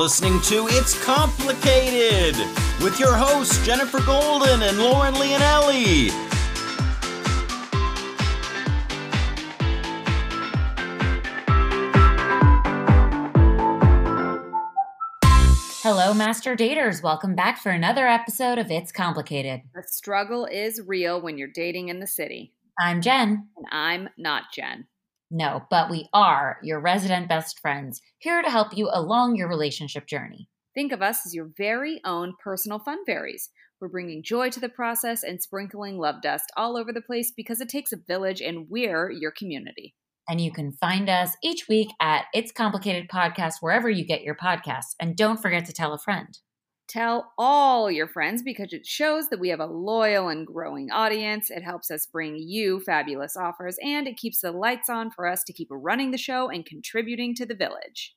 listening to It's Complicated with your hosts, Jenifer Golden and Lauren Leonelli. Hello, Master Daters. Welcome back for another episode of It's Complicated. The struggle is real when you're dating in the city. I'm Jen. And I'm not Jen. No, but we are your resident best friends, here to help you along your relationship journey. Think of us as your very own personal fun fairies. We're bringing joy to the process and sprinkling love dust all over the place because it takes a village and we're your community. And you can find us each week at It's Complicated Podcast wherever you get your podcasts. And don't forget to tell a friend. Tell all your friends because it shows that we have a loyal and growing audience. It helps us bring you fabulous offers and it keeps the lights on for us to keep running the show and contributing to the village.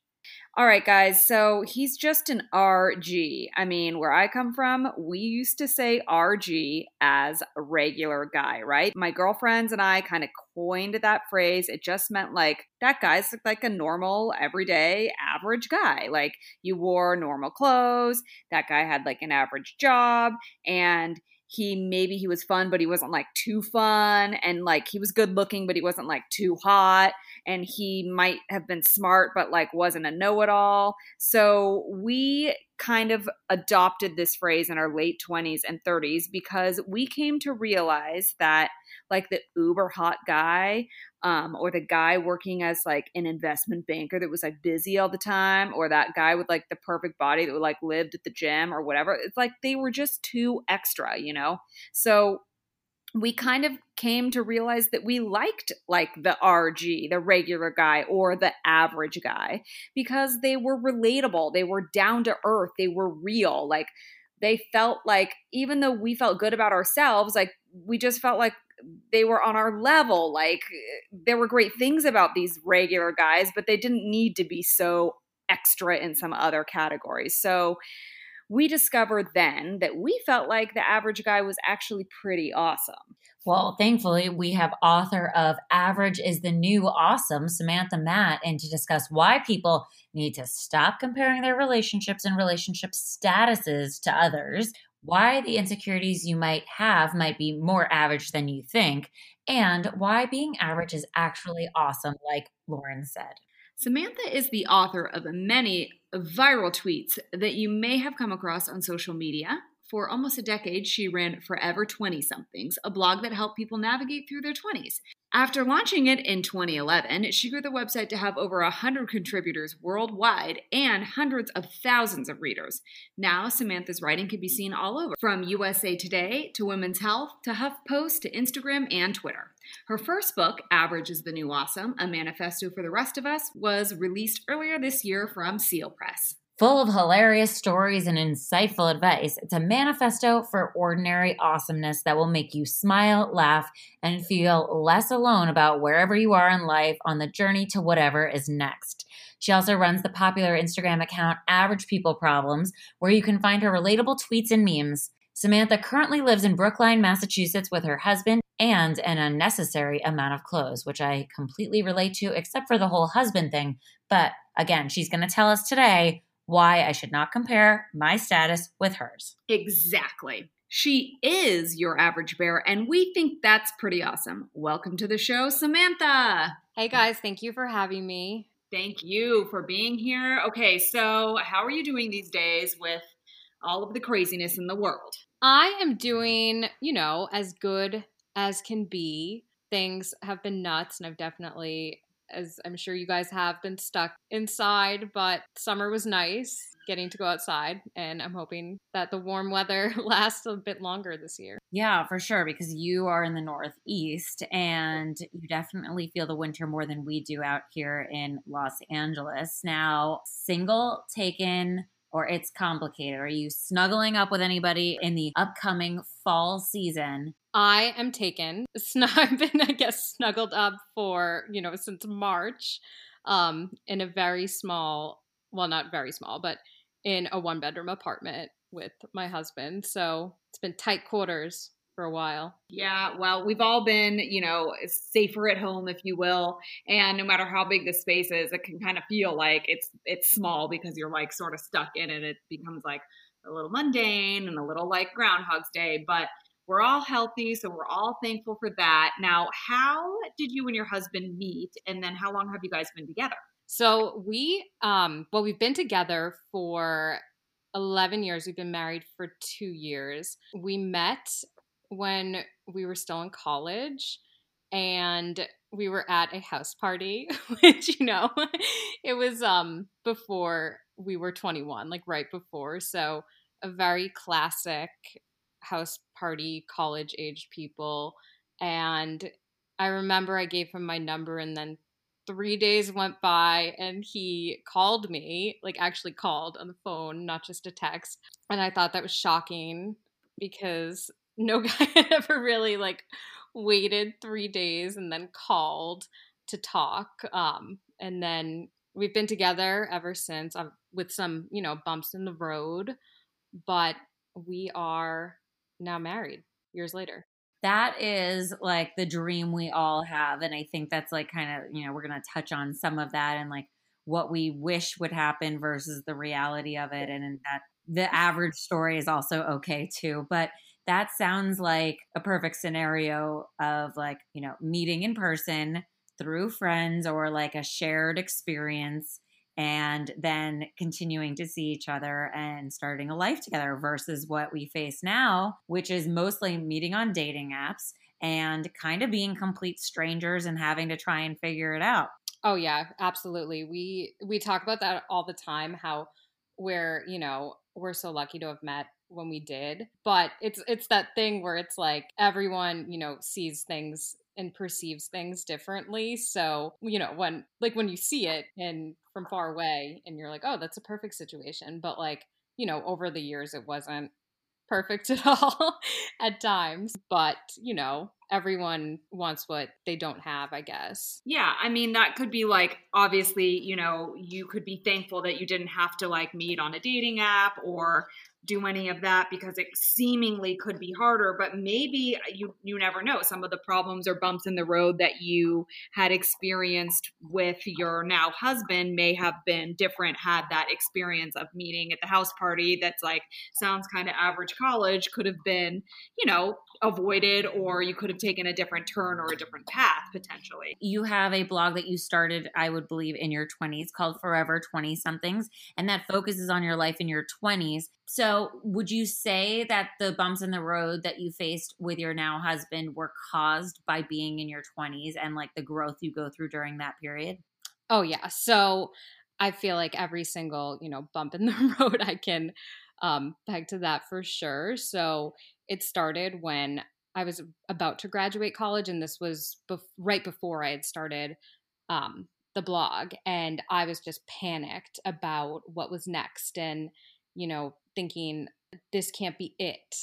All right, guys, so he's just an RG. I mean, where I come from, we used to say RG as a regular guy, right? My girlfriends and I kind of coined that phrase. It just meant like that guy's like a normal, everyday, average guy. Like you wore normal clothes, that guy had like an average job, and he maybe he was fun but he wasn't like too fun and like he was good looking but he wasn't like too hot and he might have been smart but like wasn't a know-it-all. So we kind of adopted this phrase in our late 20s and 30s because we came to realize that like the uber hot guy um, or the guy working as like an investment banker that was like busy all the time or that guy with like the perfect body that like lived at the gym or whatever it's like they were just too extra you know? So we kind of came to realize that we liked like the RG, the regular guy or the average guy because they were relatable, they were down to earth, they were real. Like they felt like even though we felt good about ourselves, like we just felt like they were on our level. Like there were great things about these regular guys, but they didn't need to be so extra in some other categories. So we discovered then that we felt like the average guy was actually pretty awesome. Well, thankfully, we have author of Average is the New Awesome, Samantha Matt, and to discuss why people need to stop comparing their relationships and relationship statuses to others, why the insecurities you might have might be more average than you think, and why being average is actually awesome, like Lauren said. Samantha is the author of many viral tweets that you may have come across on social media. For almost a decade, she ran Forever 20 Somethings, a blog that helped people navigate through their 20s. After launching it in 2011, she grew the website to have over 100 contributors worldwide and hundreds of thousands of readers. Now, Samantha's writing can be seen all over, from USA Today to Women's Health to HuffPost to Instagram and Twitter. Her first book, Average is the New Awesome, a manifesto for the rest of us, was released earlier this year from Seal Press. Full of hilarious stories and insightful advice, it's a manifesto for ordinary awesomeness that will make you smile, laugh, and feel less alone about wherever you are in life on the journey to whatever is next. She also runs the popular Instagram account Average People Problems, where you can find her relatable tweets and memes. Samantha currently lives in Brookline, Massachusetts with her husband and an unnecessary amount of clothes, which I completely relate to, except for the whole husband thing. But again, she's going to tell us today why I should not compare my status with hers. Exactly. She is your average bear, and we think that's pretty awesome. Welcome to the show, Samantha. Hey guys, thank you for having me. Thank you for being here. Okay, so how are you doing these days with all of the craziness in the world? I am doing, you know, as good as can be. Things have been nuts, and I've definitely as I'm sure you guys have been stuck inside, but summer was nice getting to go outside and I'm hoping that the warm weather lasts a bit longer this year. Yeah, for sure because you are in the northeast and you definitely feel the winter more than we do out here in Los Angeles. Now, single taken or it's complicated? Are you snuggling up with anybody in the upcoming fall season? I am taken. I've been, I guess, snuggled up for, you know, since March um, in a very small, well, not very small, but in a one bedroom apartment with my husband. So it's been tight quarters for a while. Yeah, well, we've all been, you know, safer at home, if you will. And no matter how big the space is, it can kind of feel like it's it's small because you're like sort of stuck in it. It becomes like a little mundane and a little like Groundhog's Day. But we're all healthy, so we're all thankful for that. Now, how did you and your husband meet? And then how long have you guys been together? So we, um, well, we've been together for 11 years. We've been married for two years. We met when we were still in college and we were at a house party, which, you know, it was um before we were 21, like right before. So a very classic house party, college age people. And I remember I gave him my number and then three days went by and he called me, like actually called on the phone, not just a text. And I thought that was shocking because no guy had ever really like waited three days and then called to talk. Um, and then we've been together ever since uh, with some, you know, bumps in the road, but we are now married years later that is like the dream we all have and i think that's like kind of you know we're going to touch on some of that and like what we wish would happen versus the reality of it and, and that the average story is also okay too but that sounds like a perfect scenario of like you know meeting in person through friends or like a shared experience and then continuing to see each other and starting a life together versus what we face now, which is mostly meeting on dating apps and kind of being complete strangers and having to try and figure it out. Oh yeah, absolutely. We we talk about that all the time how we're, you know, we're so lucky to have met when we did. But it's it's that thing where it's like everyone, you know, sees things and perceives things differently. So, you know, when like when you see it and from far away and you're like, "Oh, that's a perfect situation." But like, you know, over the years it wasn't perfect at all at times, but, you know, everyone wants what they don't have, I guess. Yeah, I mean that could be like obviously, you know, you could be thankful that you didn't have to like meet on a dating app or do any of that because it seemingly could be harder but maybe you you never know some of the problems or bumps in the road that you had experienced with your now husband may have been different had that experience of meeting at the house party that's like sounds kind of average college could have been you know avoided or you could have taken a different turn or a different path potentially. You have a blog that you started, I would believe, in your 20s called Forever 20 Somethings, and that focuses on your life in your 20s. So, would you say that the bumps in the road that you faced with your now husband were caused by being in your 20s and like the growth you go through during that period? Oh, yeah. So, I feel like every single, you know, bump in the road I can um, peg to that for sure. So it started when I was about to graduate college, and this was bef- right before I had started um, the blog, and I was just panicked about what was next, and you know, thinking this can't be it.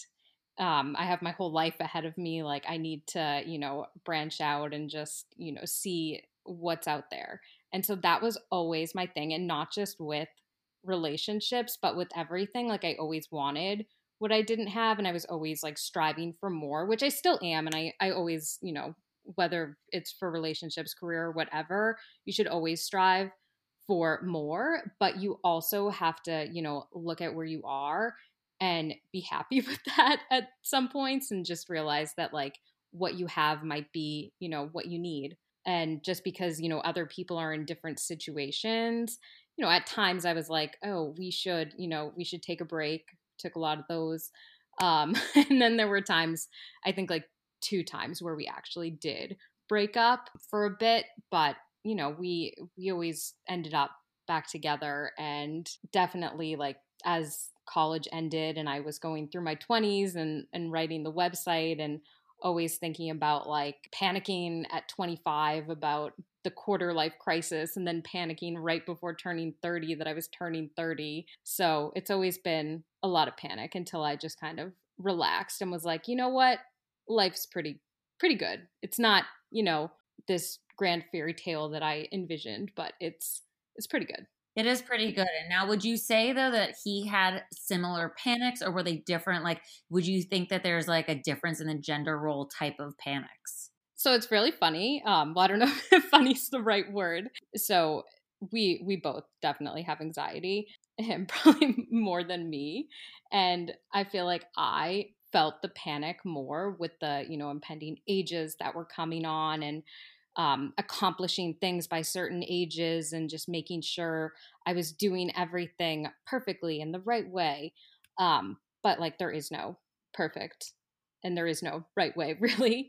Um, I have my whole life ahead of me. Like I need to, you know, branch out and just, you know, see what's out there. And so that was always my thing, and not just with relationships, but with everything. Like I always wanted what I didn't have and I was always like striving for more, which I still am and I I always, you know, whether it's for relationships, career, whatever, you should always strive for more, but you also have to, you know, look at where you are and be happy with that at some points and just realize that like what you have might be, you know, what you need. And just because, you know, other people are in different situations, you know, at times I was like, oh, we should, you know, we should take a break took a lot of those. Um, and then there were times, I think like two times where we actually did break up for a bit, but you know, we we always ended up back together and definitely like as college ended and I was going through my 20s and and writing the website and always thinking about like panicking at 25 about the quarter life crisis and then panicking right before turning 30 that I was turning 30. So it's always been a lot of panic until I just kind of relaxed and was like, you know what? Life's pretty pretty good. It's not, you know, this grand fairy tale that I envisioned, but it's it's pretty good. It is pretty good. And now, would you say though that he had similar panics, or were they different? Like, would you think that there's like a difference in the gender role type of panics? So it's really funny. Um, well, I don't know if funny is the right word. So we we both definitely have anxiety, and probably more than me. And I feel like I felt the panic more with the you know impending ages that were coming on and um, accomplishing things by certain ages and just making sure I was doing everything perfectly in the right way. Um, but like, there is no perfect and there is no right way, really.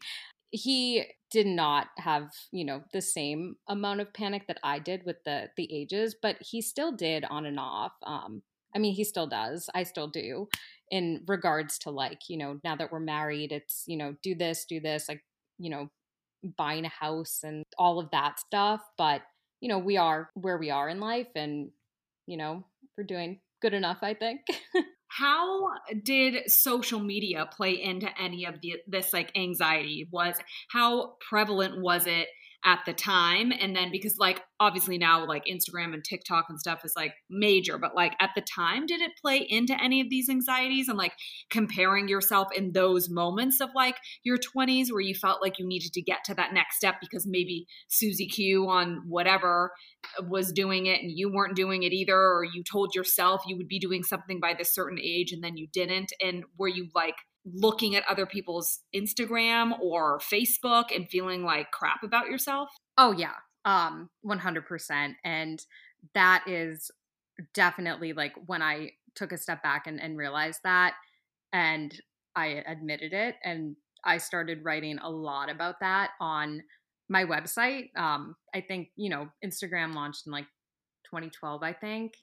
He did not have, you know, the same amount of panic that I did with the the ages, but he still did on and off. Um, I mean, he still does. I still do in regards to like, you know, now that we're married, it's, you know, do this, do this, like, you know, buying a house and all of that stuff. But, you know, we are where we are in life and, you know, we're doing good enough, I think. how did social media play into any of the, this like anxiety was how prevalent was it at the time. And then because like obviously now like Instagram and TikTok and stuff is like major but like at the time did it play into any of these anxieties and like comparing yourself in those moments of like your 20s where you felt like you needed to get to that next step because maybe Susie Q on whatever was doing it and you weren't doing it either or you told yourself you would be doing something by this certain age and then you didn't and were you like looking at other people's Instagram or Facebook and feeling like crap about yourself? Oh yeah. Um 100% and that is definitely like when I took a step back and, and realized that and I admitted it and I started writing a lot about that on my website. Um, I think, you know, Instagram launched in like 2012, I think.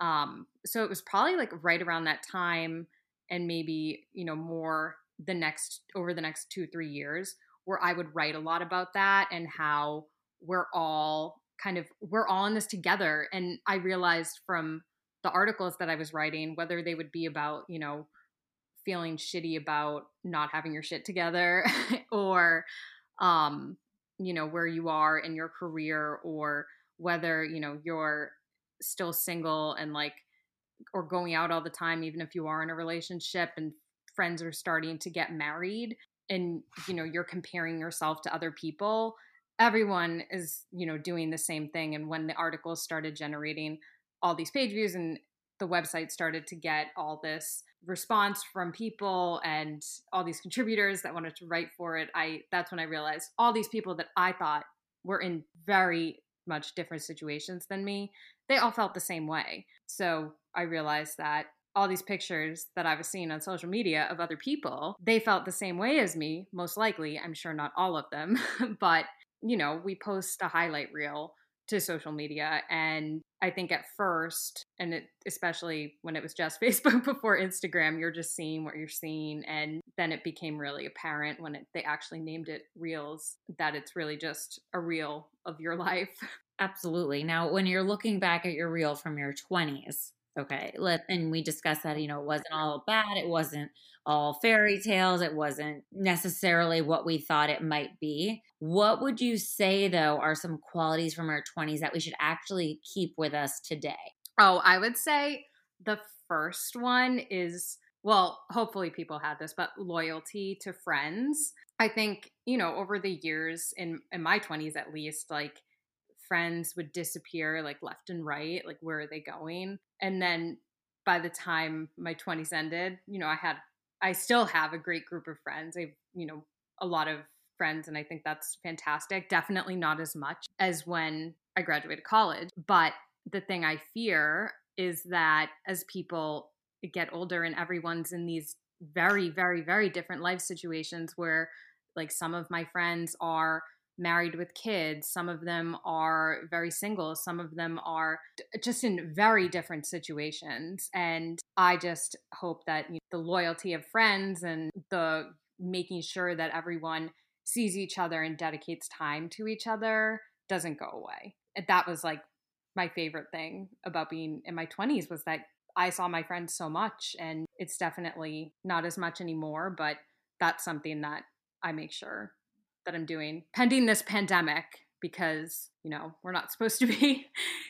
Um, so it was probably like right around that time and maybe you know more the next over the next two three years where i would write a lot about that and how we're all kind of we're all in this together. And i realized from the articles that i was writing whether they would be about you know feeling shitty about not having your shit together or um you know where you are in your career or whether you know you're still single and like or going out all the time even if you are in a relationship and friends are starting to get married and you know you're comparing yourself to other people everyone is you know doing the same thing. And when the articles started generating all these page views and the website started to get all this response from people and all these contributors that wanted to write for it i that's when i realized all these people that i thought were in very much different situations than me they all felt the same way so I realized that all these pictures that I was seeing on social media of other people, they felt the same way as me, most likely. I'm sure not all of them, but you know, we post a highlight reel to social media and I think at first and it, especially when it was just Facebook before Instagram, you're just seeing what you're seeing and then it became really apparent when it, they actually named it reels that it's really just a reel of your life. Absolutely. Now, when you're looking back at your reel from your 20s, Okay. Let and we discussed that, you know, it wasn't all bad. It wasn't all fairy tales. It wasn't necessarily what we thought it might be. What would you say though are some qualities from our 20s that we should actually keep with us today? Oh, I would say the first one is well, hopefully people had this, but loyalty to friends. I think, you know, over the years in in my 20s at least, like friends would disappear like left and right like where are they going? And then by the time my 20s ended you know i had i still have a great group of friends. I've you know a lot of friends and i think that's fantastic. Definitely not as much as when i graduated college but the thing i fear is that as people get older and everyone's in these very very very different life situations where like some of my friends are married with kids. Some of them are very single. Some of them are just in very different situations. And I just hope that you know, the loyalty of friends and the making sure that everyone sees each other and dedicates time to each other doesn't go away. That was like my favorite thing about being in my 20s was that I saw my friends so much and it's definitely not as much anymore, but that's something that I make sure that I'm doing pending this pandemic because, you know, we're not supposed to be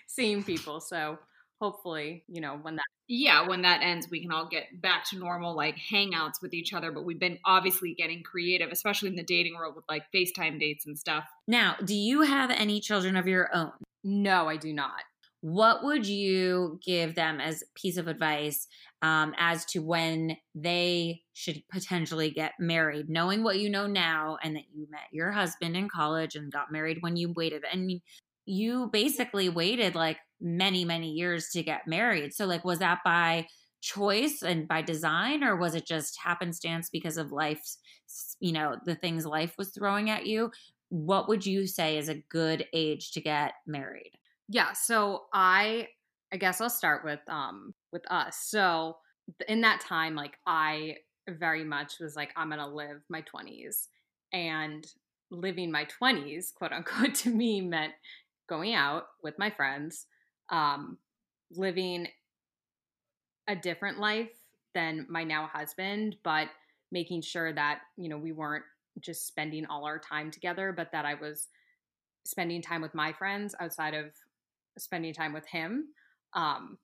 seeing people. So hopefully, you know, when that yeah, when that ends, we can all get back to normal, like hangouts with each other. But we've been obviously getting creative, especially in the dating world with like FaceTime dates and stuff. Now, do you have any children of your own? No, I do not. What would you give them as piece of advice um, as to when they should potentially get married, knowing what you know now, and that you met your husband in college and got married when you waited? Mean, you basically waited like many, many years to get married. So, like, was that by choice and by design, or was it just happenstance because of life's, you know, the things life was throwing at you? What would you say is a good age to get married? Yeah, so I I guess I'll start with um with us. So in that time like I very much was like I'm going to live my 20s and living my 20s, quote unquote to me meant going out with my friends, um, living a different life than my now husband, but making sure that, you know, we weren't just spending all our time together, but that I was spending time with my friends outside of spending time with him. Um,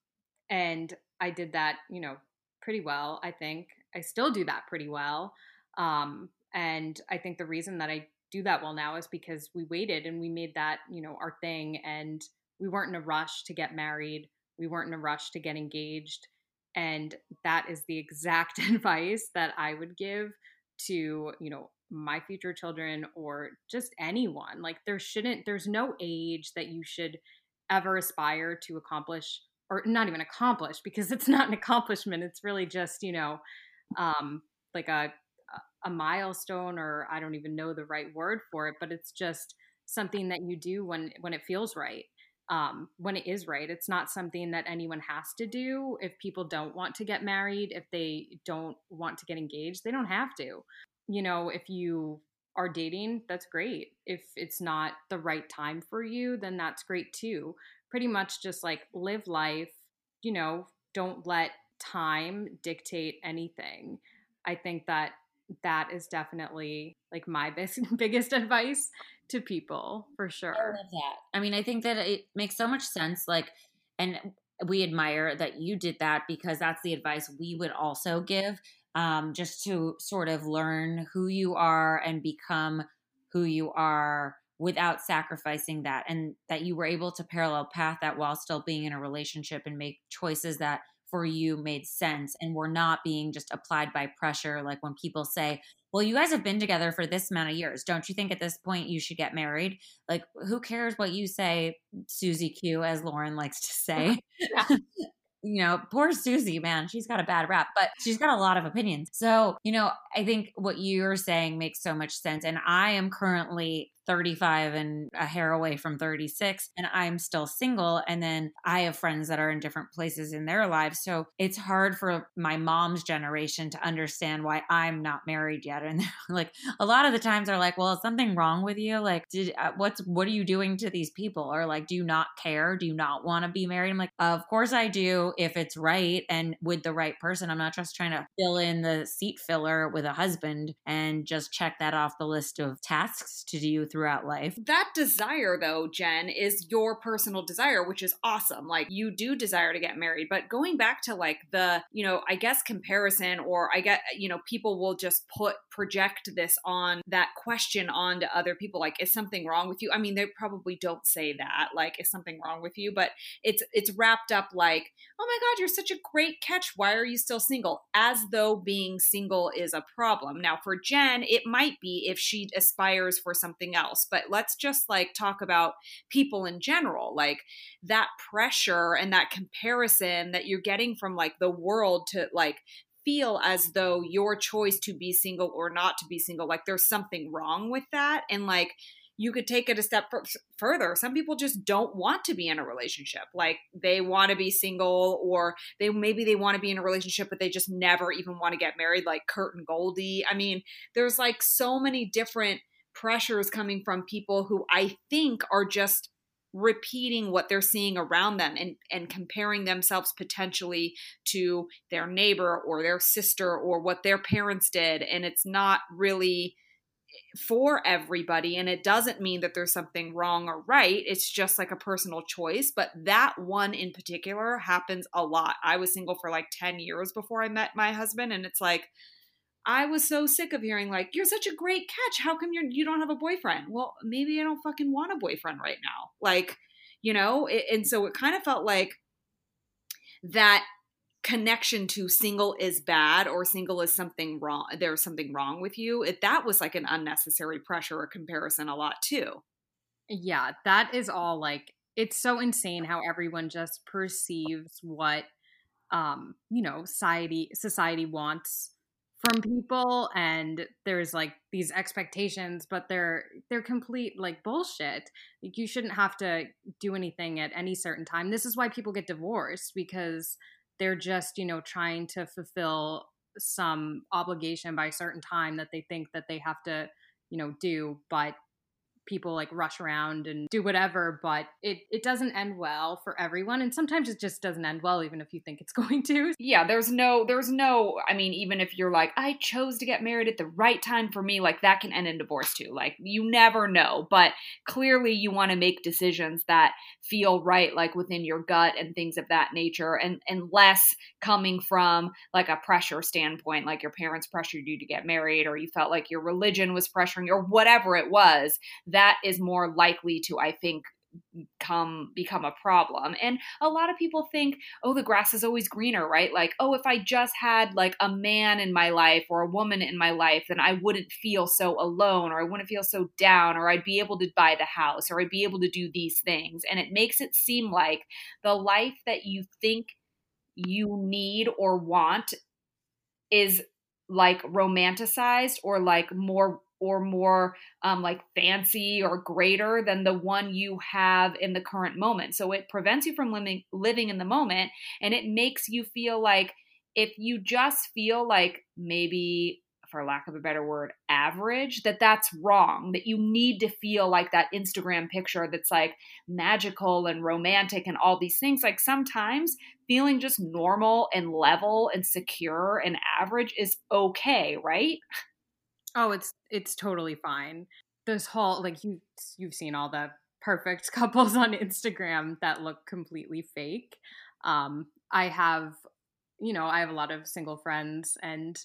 and I did that, you know, pretty well, I think. I still do that pretty well. Um, and I think the reason that I do that well now is because we waited and we made that, you know, our thing and we weren't in a rush to get married. We weren't in a rush to get engaged. And that is the exact advice that I would give to, you know, my future children or just anyone. Like there shouldn't there's no age that you should ever aspire to accomplish or not even accomplish because it's not an accomplishment. It's really just, you know, um like a a milestone or I don't even know the right word for it, but it's just something that you do when when it feels right. Um, when it is right. It's not something that anyone has to do. If people don't want to get married, if they don't want to get engaged, they don't have to. You know, if you are dating, that's great. If it's not the right time for you, then that's great too. Pretty much just like live life, you know, don't let time dictate anything. I think that that is definitely like my best, biggest advice to people for sure. I love that. I mean, I think that it makes so much sense. Like, and we admire that you did that because that's the advice we would also give um, just to sort of learn who you are and become who you are without sacrificing that and that you were able to parallel path that while still being in a relationship and make choices that for you made sense and were not being just applied by pressure. Like when people say, well, you guys have been together for this amount of years. Don't you think at this point you should get married? Like, who cares what you say, Susie Q, as Lauren likes to say? you know, poor Susie, man, she's got a bad rap, but she's got a lot of opinions. So, you know, I think what you're saying makes so much sense. And I am currently 35 and a hair away from 36 and I'm still single and then I have friends that are in different places in their lives. So it's hard for my mom's generation to understand why I'm not married yet. And like a lot of the times they're like well is something wrong with you? Like did uh, what's what are you doing to these people? Or like do you not care? Do you not want to be married? I'm like of course I do if it's right and with the right person. I'm not just trying to fill in the seat filler with a husband and just check that off the list of tasks to do through throughout life. That desire, though, Jen, is your personal desire, which is awesome. Like you do desire to get married. But going back to like the, you know, I guess comparison, or I get, you know, people will just put, project this on that question onto other people. Like, is something wrong with you? I mean, they probably don't say that, like, is something wrong with you? But it's, it's wrapped up like, oh my God, you're such a great catch. Why are you still single? As though being single is a problem. Now, for Jen, it might be if she aspires for something else else but let's just like talk about people in general like that pressure and that comparison that you're getting from like the world to like feel as though your choice to be single or not to be single like there's something wrong with that and like you could take it a step further. Some people just don't want to be in a relationship. Like they want to be single or they maybe they want to be in a relationship but they just never even want to get married like Kurt and Goldie. I mean, there's like so many different pressures coming from people who I think are just repeating what they're seeing around them and, and comparing themselves potentially to their neighbor or their sister or what their parents did. And it's not really for everybody. And it doesn't mean that there's something wrong or right. It's just like a personal choice. But that one in particular happens a lot. I was single for like 10 years before i met my husband. And it's like i was so sick of hearing like you're such a great catch. How come you're you don't have a boyfriend? Well maybe i don't fucking want a boyfriend right now. Like you know it, and so it kind of felt like that connection to single is bad or single is something wrong there's something wrong with you it, that was like an unnecessary pressure or comparison a lot too. Yeah that is all like it's so insane how everyone just perceives what um you know society society wants from people and there's like these expectations but they're they're complete like bullshit. Like you shouldn't have to do anything at any certain time. This is why people get divorced because they're just you know trying to fulfill some obligation by a certain time that they think that they have to you know do but people like rush around and do whatever but it it doesn't end well for everyone and sometimes it just doesn't end well even if you think it's going to. Yeah there's no there's no i mean even if you're like i chose to get married at the right time for me like that can end in divorce too like you never know but clearly you want to make decisions that feel right like within your gut and things of that nature and and less coming from like a pressure standpoint like your parents pressured you to get married or you felt like your religion was pressuring you or whatever it was that is more likely to i think come become a problem. And a lot of people think oh the grass is always greener right? Like oh if i just had like a man in my life or a woman in my life then i wouldn't feel so alone or i wouldn't feel so down or i'd be able to buy the house or i'd be able to do these things. And it makes it seem like the life that you think you need or want is like romanticized or like more or more um, like fancy or greater than the one you have in the current moment. So it prevents you from living living in the moment, and it makes you feel like if you just feel like maybe for lack of a better word average that that's wrong that you need to feel like that instagram picture that's like magical and romantic and all these things like sometimes feeling just normal and level and secure and average is okay right Oh, it's it's totally fine. This whole like you you've seen all the perfect couples on Instagram that look completely fake. Um, I have, you know, I have a lot of single friends, and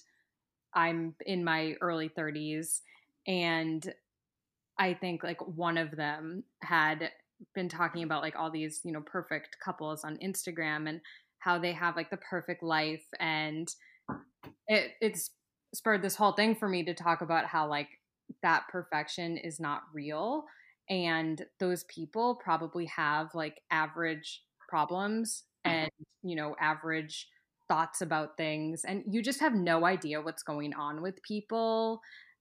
I'm in my early 30s, and I think like one of them had been talking about like all these, you know, perfect couples on Instagram and how they have like the perfect life and it, it's spurred this whole thing for me to talk about how like that perfection is not real and those people probably have like average problems and you know average thoughts about things and you just have no idea what's going on with people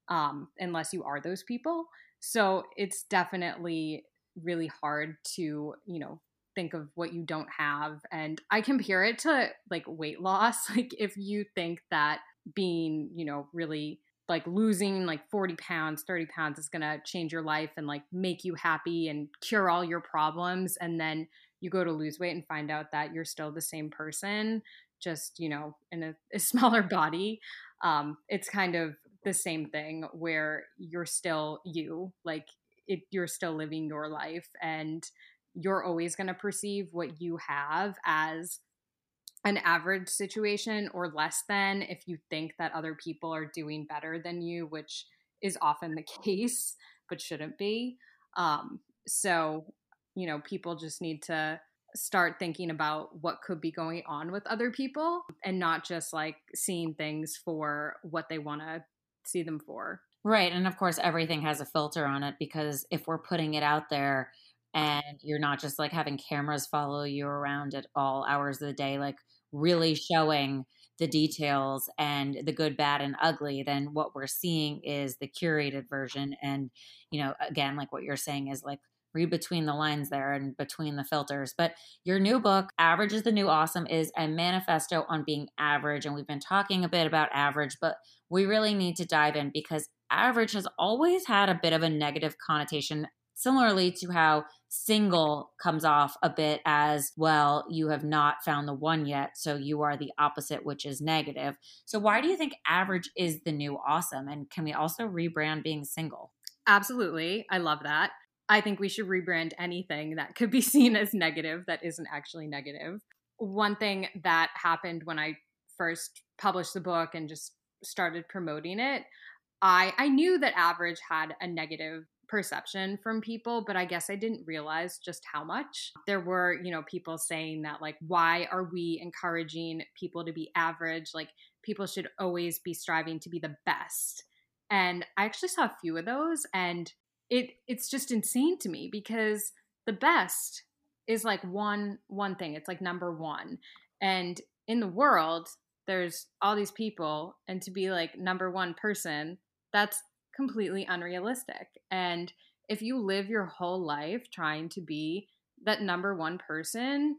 um, unless you are those people. So it's definitely really hard to you know think of what you don't have and i compare it to like weight loss. Like if you think that being, you know, really like losing like 40 pounds, 30 pounds is going to change your life and like make you happy and cure all your problems. And then you go to lose weight and find out that you're still the same person, just, you know, in a, a smaller body. Um, it's kind of the same thing where you're still you, like it, you're still living your life and you're always going to perceive what you have as an average situation or less than if you think that other people are doing better than you, which is often the case, but shouldn't be. Um, so, you know, people just need to start thinking about what could be going on with other people and not just like seeing things for what they want to see them for. Right. And of course, everything has a filter on it because if we're putting it out there and you're not just like having cameras follow you around at all hours of the day, like really showing the details and the good, bad, and ugly, then what we're seeing is the curated version. And, you know, again, like what you're saying is like read between the lines there and between the filters. But your new book, Average is the New Awesome, is a manifesto on being average. And we've been talking a bit about average, but we really need to dive in because average has always had a bit of a negative connotation Similarly to how single comes off a bit as well, you have not found the one yet. So you are the opposite, which is negative. So why do you think average is the new awesome? And can we also rebrand being single? Absolutely. I love that. I think we should rebrand anything that could be seen as negative that isn't actually negative. One thing that happened when I first published the book and just started promoting it, I I knew that average had a negative perception from people, but I guess I didn't realize just how much. There were, you know, people saying that like why are we encouraging people to be average? Like people should always be striving to be the best. And I actually saw a few of those and it it's just insane to me because the best is like one one thing. It's like number 1. And in the world, there's all these people and to be like number 1 person, that's completely unrealistic. And if you live your whole life trying to be that number one person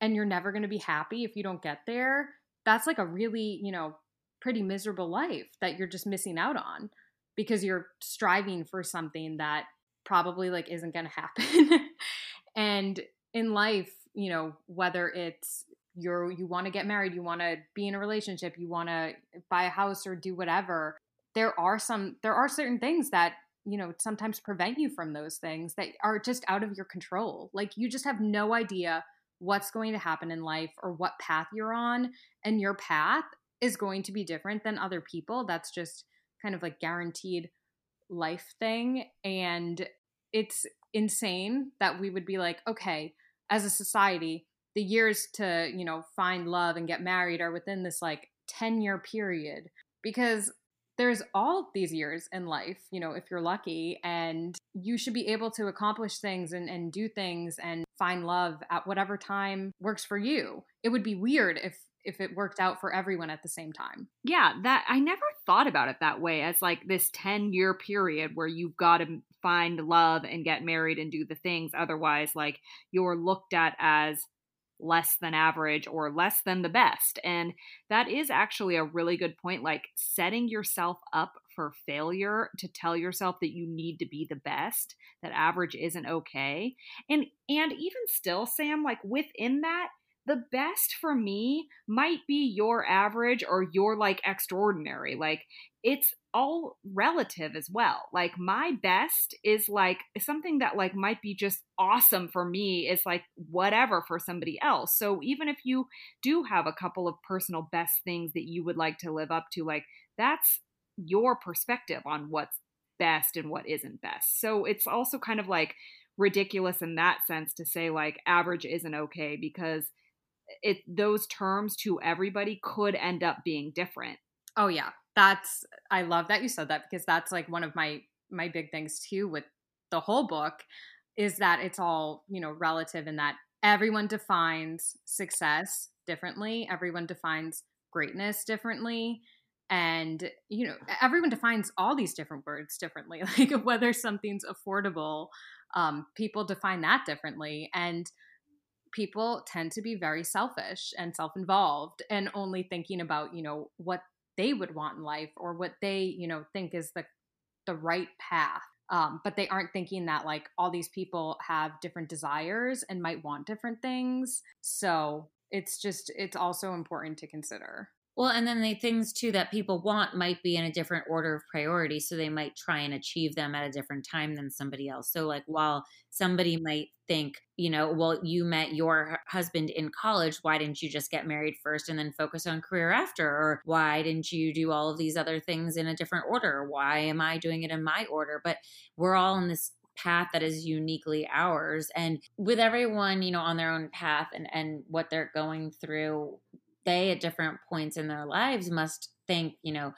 and you're never going to be happy if you don't get there, that's like a really, you know, pretty miserable life that you're just missing out on because you're striving for something that probably like isn't going to happen. and in life, you know, whether it's you're you want to get married, you want to be in a relationship, you want to buy a house or do whatever, there are some there are certain things that you know sometimes prevent you from those things that are just out of your control. Like you just have no idea what's going to happen in life or what path you're on and your path is going to be different than other people. That's just kind of like guaranteed life thing and it's insane that we would be like okay as a society the years to you know find love and get married are within this like 10 year period. Because there's all these years in life, you know, if you're lucky, and you should be able to accomplish things and, and do things and find love at whatever time works for you. It would be weird if if it worked out for everyone at the same time. Yeah, that I never thought about it that way as like this 10 year period where you've got to find love and get married and do the things otherwise like you're looked at as less than average or less than the best. And that is actually a really good point. Like setting yourself up for failure to tell yourself that you need to be the best, that average isn't okay. And and even still, Sam, like within that, the best for me might be your average or your like extraordinary. Like it's all relative as well. Like my best is like something that like might be just awesome for me is like whatever for somebody else. So even if you do have a couple of personal best things that you would like to live up to, like that's your perspective on what's best and what isn't best. So it's also kind of like ridiculous in that sense to say like average isn't okay because it those terms to everybody could end up being different. Oh yeah. That's I love that you said that because that's like one of my my big things too with the whole book is that it's all, you know, relative in that everyone defines success differently. Everyone defines greatness differently and you know everyone defines all these different words differently like whether something's affordable um, people define that differently and people tend to be very selfish and self-involved and only thinking about you know what they would want in life or what they you know think is the the right path um, but they aren't thinking that like all these people have different desires and might want different things. So it's just it's also important to consider well, and then the things too that people want might be in a different order of priority. So they might try and achieve them at a different time than somebody else. So, like, while somebody might think, you know, well, you met your husband in college, why didn't you just get married first and then focus on career after? Or why didn't you do all of these other things in a different order? Why am I doing it in my order? But we're all in this path that is uniquely ours and with everyone you know on their own path and and what they're going through they at different points in their lives must think, you know,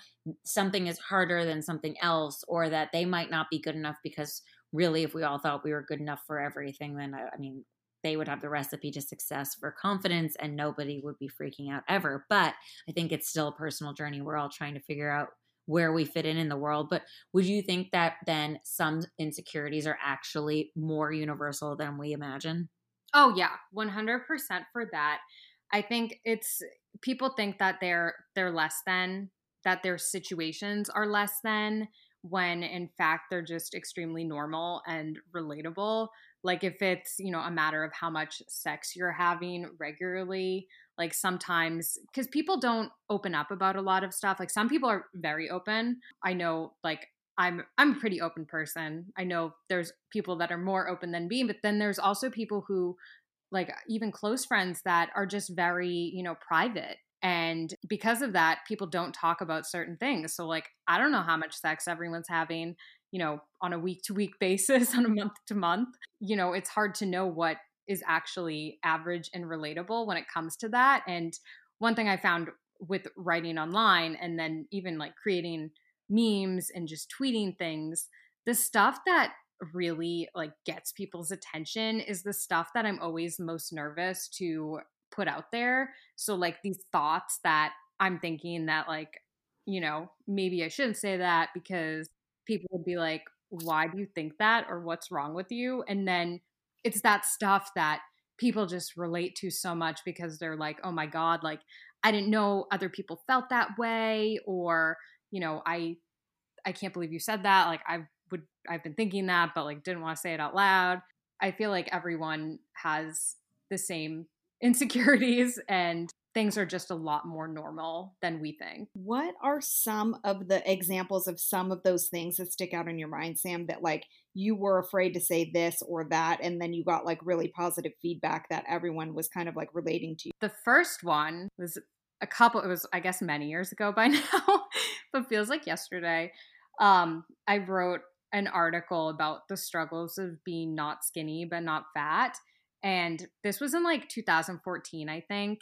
something is harder than something else, or that they might not be good enough because really, if we all thought we were good enough for everything, then I, I mean, they would have the recipe to success for confidence and nobody would be freaking out ever. But I think it's still a personal journey. We're all trying to figure out where we fit in in the world. But would you think that then some insecurities are actually more universal than we imagine? Oh, yeah, 100% for that. I think it's people think that they're they're less than that their situations are less than when in fact they're just extremely normal and relatable. Like if it's, you know, a matter of how much sex you're having regularly, like sometimes because people don't open up about a lot of stuff. Like some people are very open. I know like I'm I'm a pretty open person. I know there's people that are more open than me, but then there's also people who like even close friends that are just very, you know, private. And because of that, people don't talk about certain things. So like I don't know how much sex everyone's having, you know, on a week to week basis, on a month to month. You know, it's hard to know what is actually average and relatable when it comes to that. And one thing I found with writing online and then even like creating memes and just tweeting things, the stuff that really like gets people's attention is the stuff that I'm always most nervous to put out there. So like these thoughts that I'm thinking that like, you know, maybe I shouldn't say that because people would be like, why do you think that or what's wrong with you? And then it's that stuff that people just relate to so much because they're like, "Oh my god, like I didn't know other people felt that way or, you know, I I can't believe you said that. Like I would I've been thinking that but like didn't want to say it out loud." I feel like everyone has the same insecurities and things are just a lot more normal than we think. What are some of the examples of some of those things that stick out in your mind, Sam, that like you were afraid to say this or that, and then you got like really positive feedback that everyone was kind of like relating to you? The first one was a couple, it was, I guess, many years ago by now, but feels like yesterday. Um, I wrote an article about the struggles of being not skinny but not fat. And this was in like 2014, I think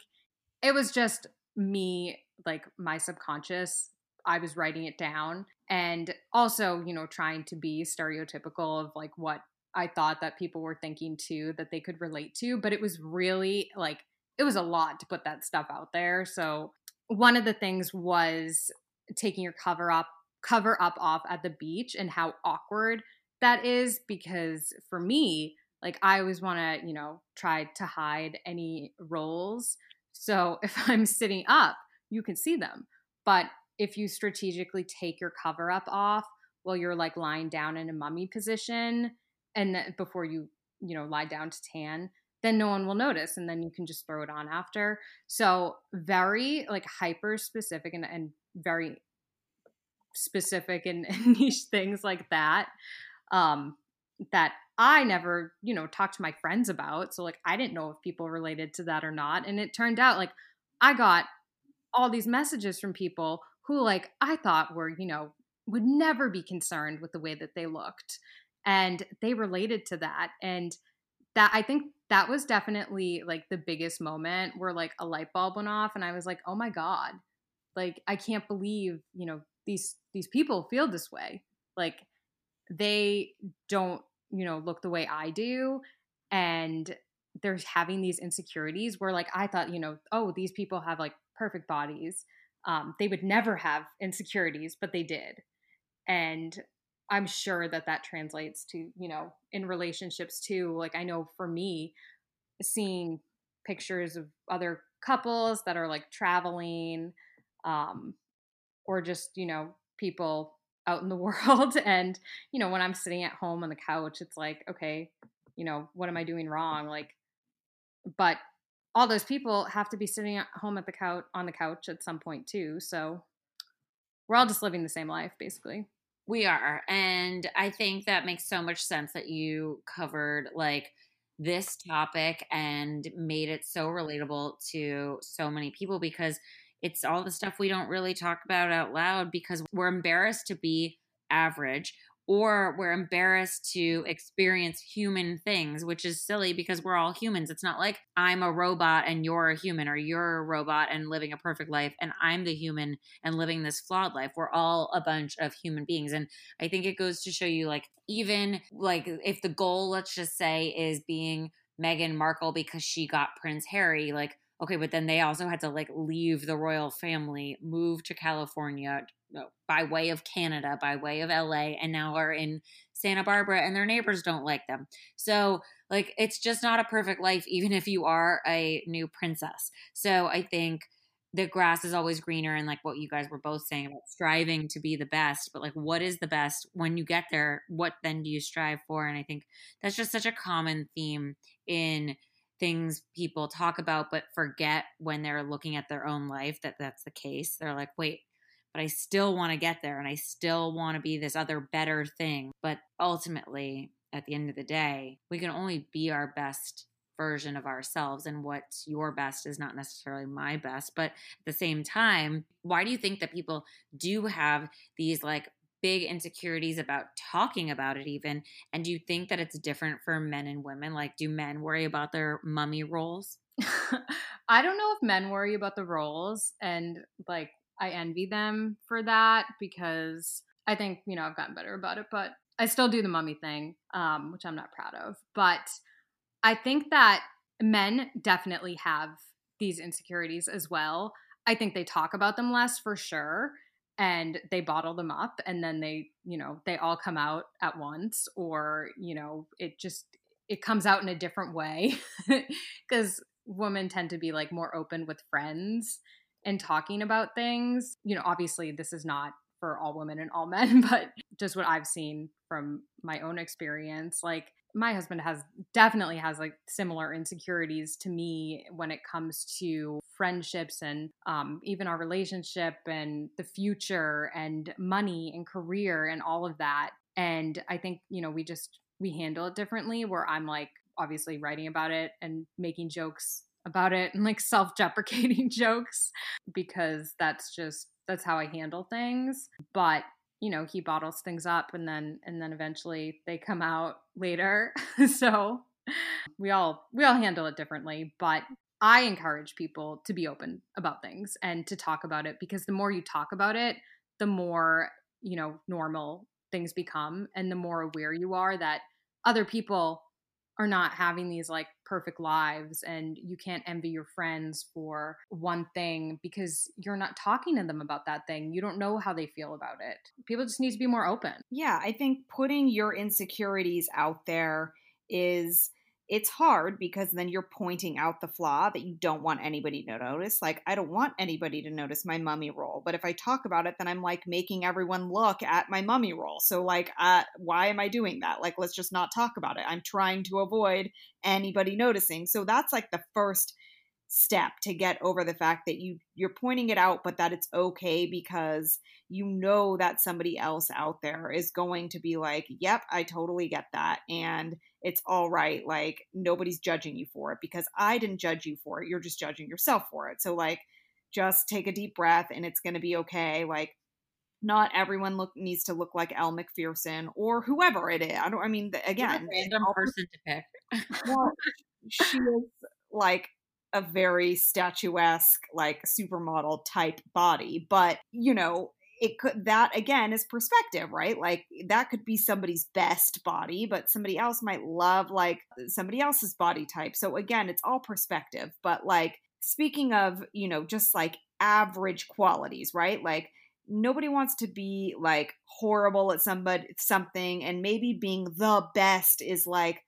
it was just me, like my subconscious. I was writing it down and also, you know, trying to be stereotypical of like what I thought that people were thinking too that they could relate to. But it was really like, it was a lot to put that stuff out there. So one of the things was taking your cover up cover up off at the beach and how awkward that is because for me like i always want to you know try to hide any rolls so if I'm sitting up, you can see them. But if you strategically take your cover up off while you're like lying down in a mummy position and then before you, you know, lie down to tan, then no one will notice and then you can just throw it on after. So very like hyper specific and, and very specific and, and niche things like that. Um, that I never, you know, talked to my friends about. So like I didn't know if people related to that or not. And it turned out like I got all these messages from people who like I thought were, you know, would never be concerned with the way that they looked. And they related to that. And that I think that was definitely like the biggest moment where like a light bulb went off and I was like, "Oh my god. Like I can't believe, you know, these these people feel this way." Like they don't you know, look the way I do. And they're having these insecurities where, like, I thought, you know, oh, these people have like perfect bodies. Um, they would never have insecurities, but they did. And I'm sure that that translates to, you know, in relationships too. Like, I know for me, seeing pictures of other couples that are like traveling, um, or just, you know, people out in the world and you know when i'm sitting at home on the couch it's like okay you know what am i doing wrong? Like but all those people have to be sitting at home at the couch on the couch at some point too so we're all just living the same life basically. We are and i think that makes so much sense that you covered like this topic and made it so relatable to so many people because it's all the stuff we don't really talk about out loud because we're embarrassed to be average or we're embarrassed to experience human things, which is silly because we're all humans. It's not like I'm a robot and you're a human, or you're a robot and living a perfect life, and I'm the human and living this flawed life. We're all a bunch of human beings. And I think it goes to show you, like, even like if the goal, let's just say, is being Meghan Markle because she got Prince Harry, like, okay, but then they also had to like leave the royal family, move to California by way of Canada, by way of LA, and now are in Santa Barbara and their neighbors don't like them. So, like, it's just not a perfect life, even if you are a new princess. So, I think the grass is always greener and like what you guys were both saying about striving to be the best but like what is the best when you get there what then do you strive for and i think that's just such a common theme in things people talk about but forget when they're looking at their own life that that's the case. They're like wait but i still want to get there and i still want to be this other better thing. But ultimately at the end of the day we can only be our best version of ourselves and what's your best is not necessarily my best. But at the same time why do you think that people do have these like big insecurities about talking about it even and do you think that it's different for men and women like do men worry about their mummy rolls I don't know if men worry about the rolls and like I envy them for that because I think, you know, I've gotten better about it, but I still do the mummy thing, um, which I'm not proud of. But I think that men definitely have these insecurities as well. I think they talk about them less for sure and they bottle them up and then they, you know, they all come out at once or, you know, it just it comes out in a different way cuz women tend to be like more open with friends and talking about things. You know, obviously this is not for all women and all men, but just what I've seen from my own experience, like my husband has definitely has like similar insecurities to me when it comes to friendships and um, even our relationship and the future and money and career and all of that. And i think you know we just we handle it differently where i'm like obviously writing about it and making jokes about it and like self-deprecating jokes because that's just that's how i handle things. But you know he bottles things up and then and then eventually they come out later. So we all we all handle it differently but i encourage people to be open about things and to talk about it because the more you talk about it the more you know normal things become and the more aware you are that other people are not having these like perfect lives and you can't envy your friends for one thing because you're not talking to them about that thing. You don't know how they feel about it. People just need to be more open. Yeah, I think putting your insecurities out there is it's hard because then you're pointing out the flaw that you don't want anybody to notice. Like, I don't want anybody to notice my mummy roll. But if I talk about it, then I'm like making everyone look at my mummy roll. So, like, uh, why am I doing that? Like, let's just not talk about it. I'm trying to avoid anybody noticing. So, that's like the first step to get over the fact that you you're pointing it out but that it's okay because you know that somebody else out there is going to be like yep I totally get that and it's all right like nobody's judging you for it because I didn't judge you for it you're just judging yourself for it so like just take a deep breath and it's going to be okay like not everyone look needs to look like Elle Macpherson or whoever it is. I don't. I mean, again, random person to pick. well, she is like a very statuesque, like supermodel type body. But, you know, it could that again is perspective, right? Like that could be somebody's best body, but somebody else might love like somebody else's body type. So again, it's all perspective. But like speaking of, you know, just like average qualities, right? Like nobody wants to be like horrible at somebody something and maybe being the best is like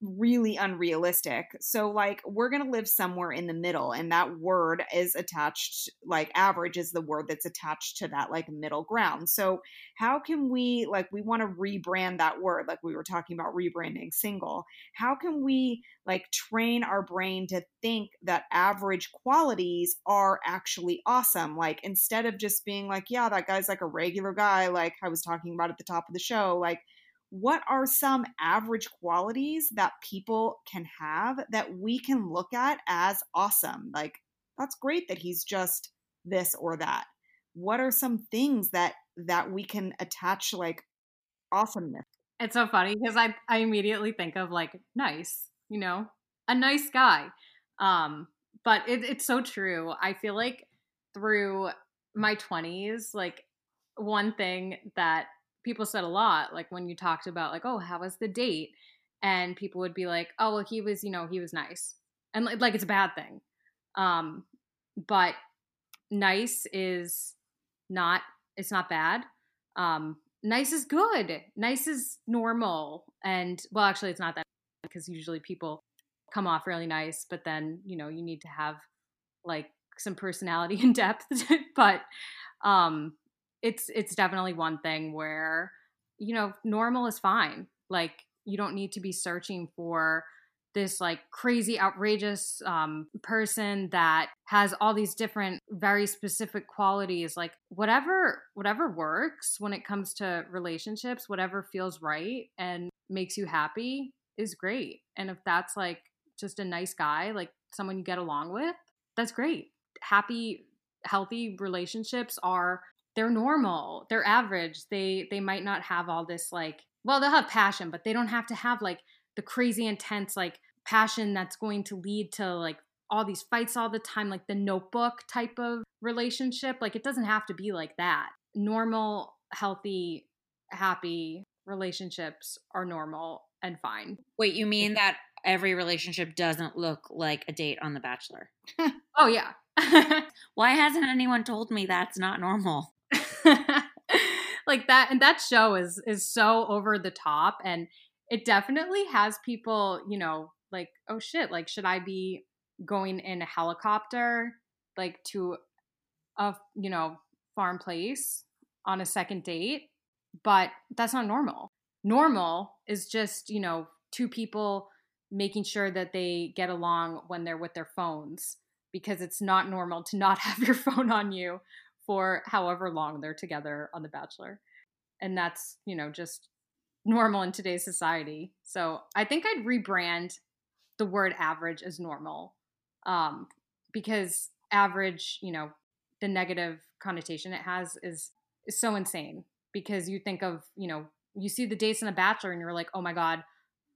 really unrealistic. So like we're going to live somewhere in the middle and that word is attached like average is the word that's attached to that like middle ground. So how can we like we want to rebrand that word like we were talking about rebranding single. How can we like train our brain to think that average qualities are actually awesome like instead of just being like yeah that guy's like a regular guy like I was talking about at the top of the show like what are some average qualities that people can have that we can look at as awesome? Like, that's great that he's just this or that. What are some things that that we can attach like awesomeness? It's so funny because I I immediately think of like nice, you know, a nice guy. Um, but it, it's so true. I feel like through my 20s, like one thing that people said a lot, like when you talked about like, oh, how was the date? And people would be like, oh, well, he was, you know, he was nice. And like, like it's a bad thing. Um, but nice is not, it's not bad. Um, nice is good. Nice is normal. And well, actually, it's not that because usually people come off really nice, but then, you know, you need to have like some personality and depth, but um, it's it's definitely one thing where you know normal is fine. Like you don't need to be searching for this like crazy outrageous um, person that has all these different very specific qualities like whatever whatever works when it comes to relationships whatever feels right and makes you happy is great and if that's like just a nice guy like someone you get along with that's great happy healthy relationships are they're normal they're average they they might not have all this like well they'll have passion but they don't have to have like the crazy intense like passion that's going to lead to like all these fights all the time like the notebook type of relationship like it doesn't have to be like that normal healthy happy relationships are normal and fine Wait, you mean that every relationship doesn't look like a date on The Bachelor? oh yeah Why hasn't anyone told me that's not normal? like that and that show is is so over the top and it definitely has people you know like oh shit like should i be going in a helicopter like to a you know farm place on a second date? But that's not normal. Normal is just you know two people making sure that they get along when they're with their phones because it's not normal to not have your phone on you for however long they're together on The Bachelor. And that's, you know, just normal in today's society. So I think I'd rebrand the word average as normal um, because average, you know, the negative connotation it has is, is so insane because you think of, you know, you see the dates in The Bachelor and you're like, oh my God,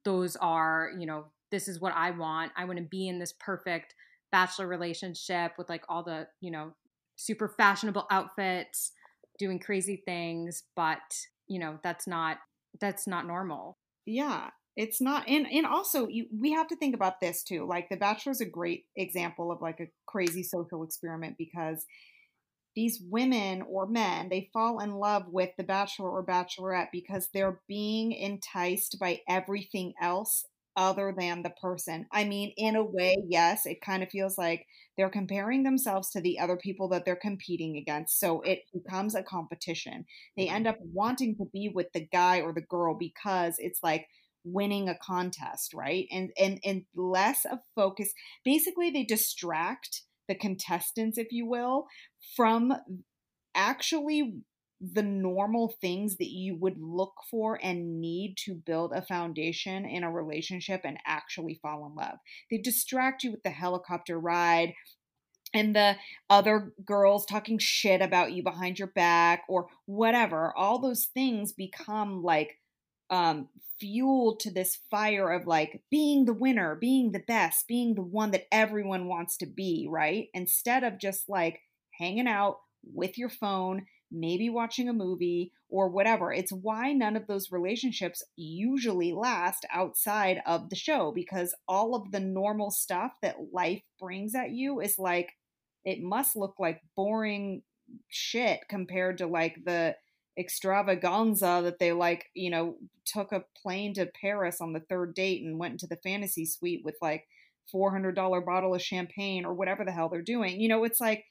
those are, you know, this is what I want. I want to be in this perfect bachelor relationship with like all the, you know, super fashionable outfits, doing crazy things, but you know, that's not that's not normal. Yeah, it's not and and also you, we have to think about this too. Like The Bachelor is a great example of like a crazy social experiment because these women or men they fall in love with the bachelor or bachelorette because they're being enticed by everything else other than the person. I mean, in a way, mm-hmm. yes, it kind of feels like they're comparing themselves to the other people that they're competing against. So it becomes a competition. They end mm-hmm. up wanting to be with the guy or the girl because it's like winning a contest, right? And and and less of focus. Basically, they distract the contestants, if you will, from actually the normal things that you would look for and need to build a foundation in a relationship and actually fall in love. They distract you with the helicopter ride and the other girls talking shit about you behind your back or whatever. All those things become like um, fuel to this fire of like being the winner, being the best, being the one that everyone wants to be, right? Instead of just like hanging out with your phone maybe watching a movie or whatever. It's why none of those relationships usually last outside of the show because all of the normal stuff that life brings at you is like, it must look like boring shit compared to like the extravaganza that they like, you know, took a plane to Paris on the third date and went into the fantasy suite with like $400 bottle of champagne or whatever the hell they're doing. You know, it's like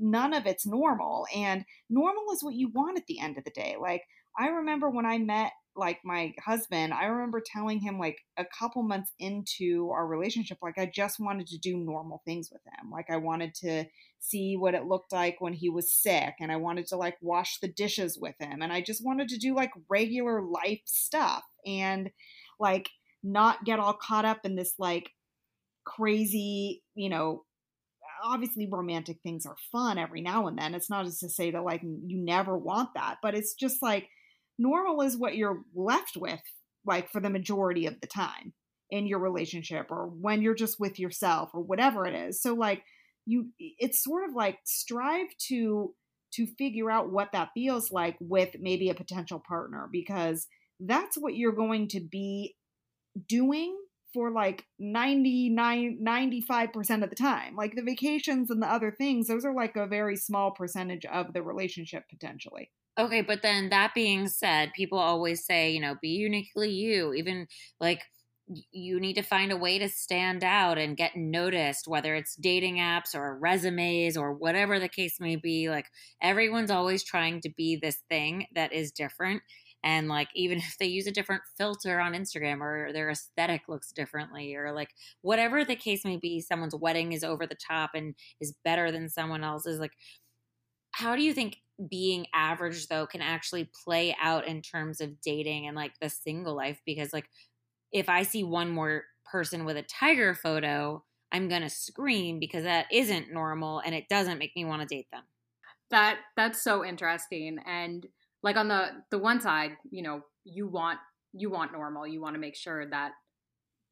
none of it's normal and normal is what you want at the end of the day like i remember when i met like my husband i remember telling him like a couple months into our relationship like i just wanted to do normal things with him like i wanted to see what it looked like when he was sick and i wanted to like wash the dishes with him and i just wanted to do like regular life stuff and like not get all caught up in this like crazy you know obviously romantic things are fun every now and then. It's not as to say that like you never want that, but it's just like normal is what you're left with like for the majority of the time in your relationship or when you're just with yourself or whatever it is. So like you it's sort of like strive to to figure out what that feels like with maybe a potential partner because that's what you're going to be doing for like 99 95% of the time like the vacations and the other things those are like a very small percentage of the relationship potentially Okay, but then that being said, people always say, you know, be uniquely you. Even like you need to find a way to stand out and get noticed, whether it's dating apps or resumes or whatever the case may be. Like everyone's always trying to be this thing that is different. And like, even if they use a different filter on Instagram or their aesthetic looks differently, or like whatever the case may be, someone's wedding is over the top and is better than someone else's. Like, how do you think being average though can actually play out in terms of dating and like the single life? Because like, if I see one more person with a tiger photo, I'm going to scream because that isn't normal and it doesn't make me want to date them. That that's so interesting and like on the the one side, you know, you want you want normal. You want to make sure that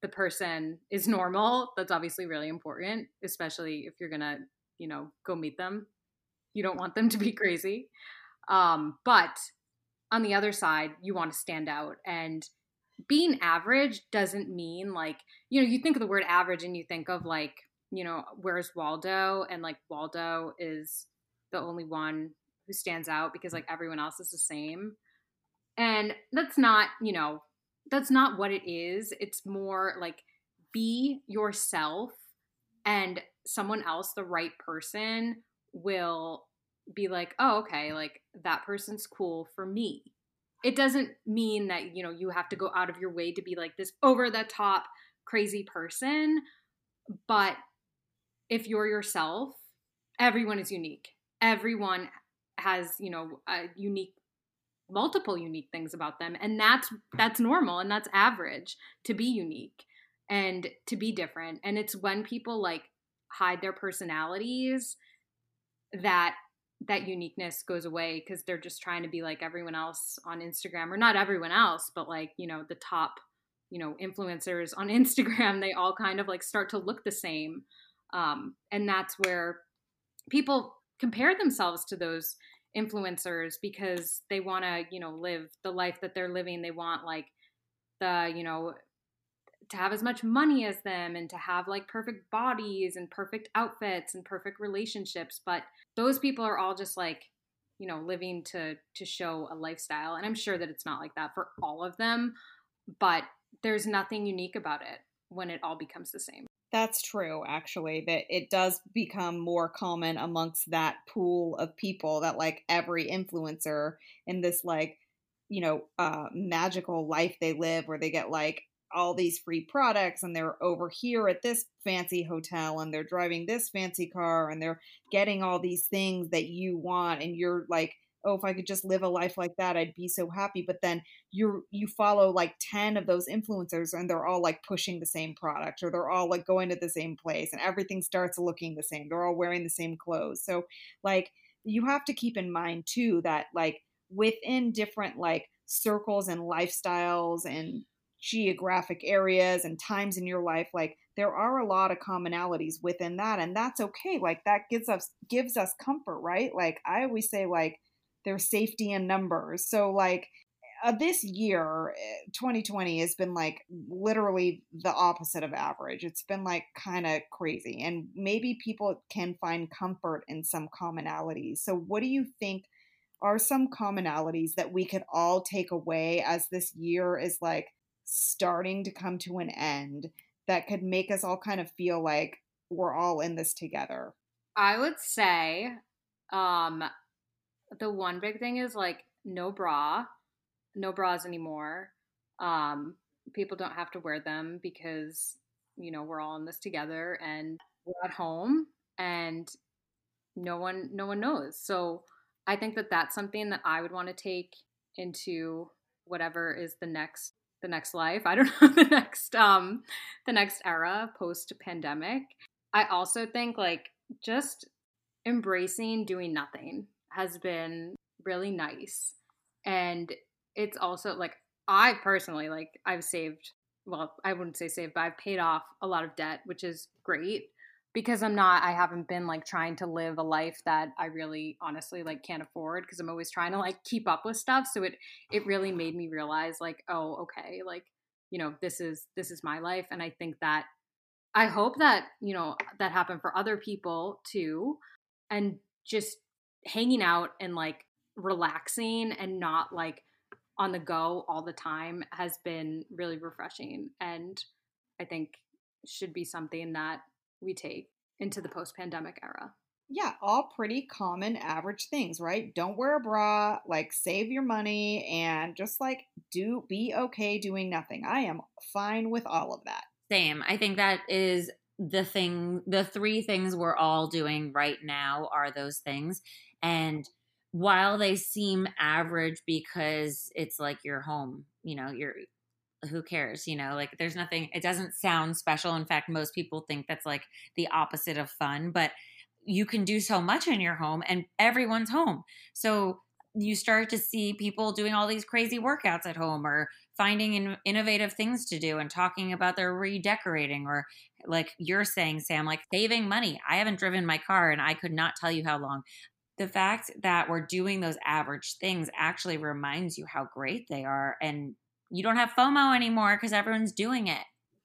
the person is normal. That's obviously really important, especially if you're to, you know, go meet them. You don't want them to be crazy. Um, but on the other side, you want to stand out and being average doesn't mean like you know you think of the word average and you think of like you know where's waldo and like waldo is the only one who stands out because mm. like everyone else is the same. And that's not you know that's not what it is. It's more like be yourself and someone else the right person will be like oh okay like that person's cool for me. It doesn't mean that you know you have to go out of your way to be like this over the top crazy person but if you're yourself everyone is unique. Everyone has you know a unique multiple unique things about them and that's that's normal and that's average to be unique and to be different and it's when people like hide their personalities that that uniqueness goes away because they're just trying to be like everyone else on Instagram or not everyone else, but like, you know, the top, you know, influencers on Instagram, they all kind of like start to look the same. Um, and that's where people compare themselves to those influencers because they want to, you know, live the life that they're living. They want like the, you know, to have as much money as them and to have like perfect bodies and perfect outfits and perfect relationships. But those people are all just like you know living to to show a lifestyle. And i'm sure that it's not like that for all of them but there's nothing unique about it when it all becomes the same that's true actually that it does become more common amongst that pool of people that like every influencer in this like you know uh magical life they live where they get like all these free products and they're over here at this fancy hotel and they're driving this fancy car and they're getting all these things that you want and you're like oh if i could just live a life like that i'd be so happy but then you you follow like 10 of those influencers and they're all like pushing the same product or they're all like going to the same place and everything starts looking the same. They're all wearing the same clothes. So like you have to keep in mind too that like within different like circles and lifestyles and geographic areas and times in your life like there are a lot of commonalities within that and that's okay like that gives us gives us comfort right? Like i always say like there's safety in numbers. So like uh, this year 2020 eh, has been like literally the opposite of average. It's been like kind of crazy and maybe people can find comfort in some commonalities. So what do you think are some commonalities that we could all take away as this year is like starting to come to an end that could make us all kind of feel like we're all in this together? I would say um the one big thing is like no bra, no bras anymore. Um people don't have to wear them because you know, we're all in this together and we're at home and no one no one knows. So I think that that's something that I would want to take into whatever is the next the next life. I don't know the next um the next era post pandemic. I also think like just embracing doing nothing has been really nice. And it's also like I personally like I've saved well, I wouldn't say saved, but I've paid off a lot of debt, which is great because I'm not I haven't been like trying to live a life that I really honestly like can't afford because I'm always trying to like keep up with stuff. So it it really made me realize like oh okay like you know this is this is my life. And I think that I hope that you know that happened for other people too. And just hanging out and like relaxing and not like on the go all the time has been really refreshing and I think should be something that we take into the post pandemic era. Yeah, all pretty common average things, right? Don't wear a bra, like save your money and just like do be okay doing nothing. I am fine with all of that. Same. I think that is the thing the three things we're all doing right now are those things and while they seem average because it's like your home, you know, you're who cares, you know, like there's nothing it doesn't sound special. In fact, most people think that's like the opposite of fun, but you can do so much in your home and everyone's home. So you start to see people doing all these crazy workouts at home or finding in, innovative things to do and talking about their redecorating or like you're saying sam like saving money i haven't driven my car and i could not tell you how long the fact that we're doing those average things actually reminds you how great they are and you don't have FOMO anymore because everyone's doing it.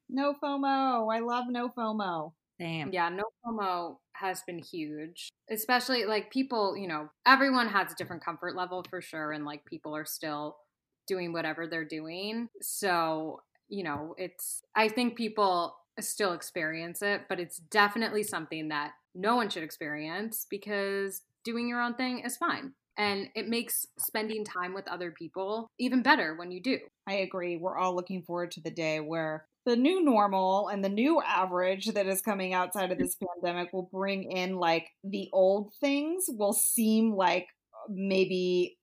No FOMO. I love no FOMO. Same. Yeah, no FOMO has been huge. Especially like people, you know, everyone has a different comfort level for sure. And like people are still doing whatever they're doing. So, you know, it's, I think people still experience it, but it's definitely something that no one should experience because doing your own thing is fine. And it makes spending time with other people even better when you do. I agree. We're all looking forward to the day where the new normal and the new average that is coming outside of this pandemic will bring in like the old things will seem like maybe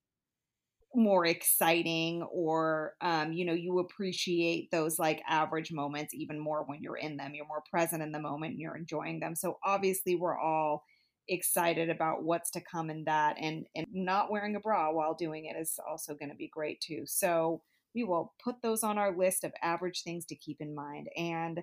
more exciting or um, you know you appreciate those like average moments even more when you're in them you're more present in the moment and you're enjoying them so obviously we're all excited about what's to come in that and and not wearing a bra while doing it is also going to be great too. So we will put those on our list of average things to keep in mind and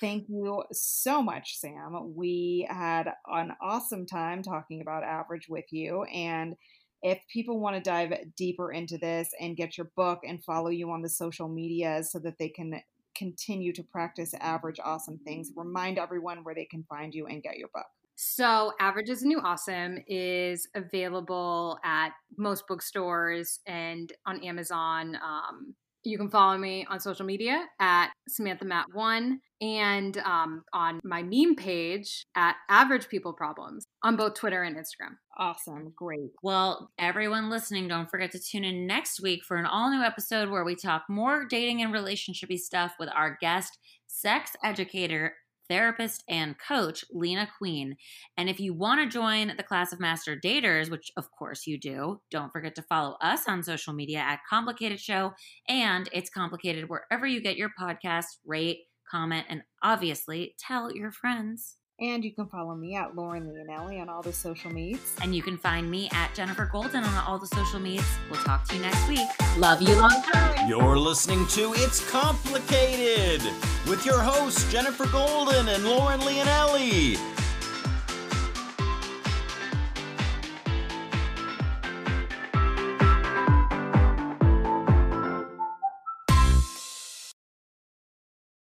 thank you so much sam. We had an awesome time talking about average with you and if people want to dive deeper into this and get your book and follow you on the social media so that they can continue to practice average awesome things remind everyone where they can find you and get your book so, Average is a New Awesome is available at most bookstores and on Amazon. Um, you can follow me on social media at Samantha Matt One and um, on my meme page at Average People Problems on both Twitter and Instagram. Awesome. Great. Well, everyone listening, don't forget to tune in next week for an all new episode where we talk more dating and relationshipy stuff with our guest, sex educator therapist and coach, Lena Queen. And if you want to join the class of master daters, which of course you do, don't forget to follow us on social media at Complicated Show. And it's complicated wherever you get your podcast, rate, comment, and obviously tell your friends. And you can follow me at Lauren Leonelli on all the social medias. And you can find me at Jenifer Golden on all the social medias. We'll talk to you next week. Love you long time. You're listening to It's Complicated with your hosts, Jenifer Golden and Lauren Leonelli.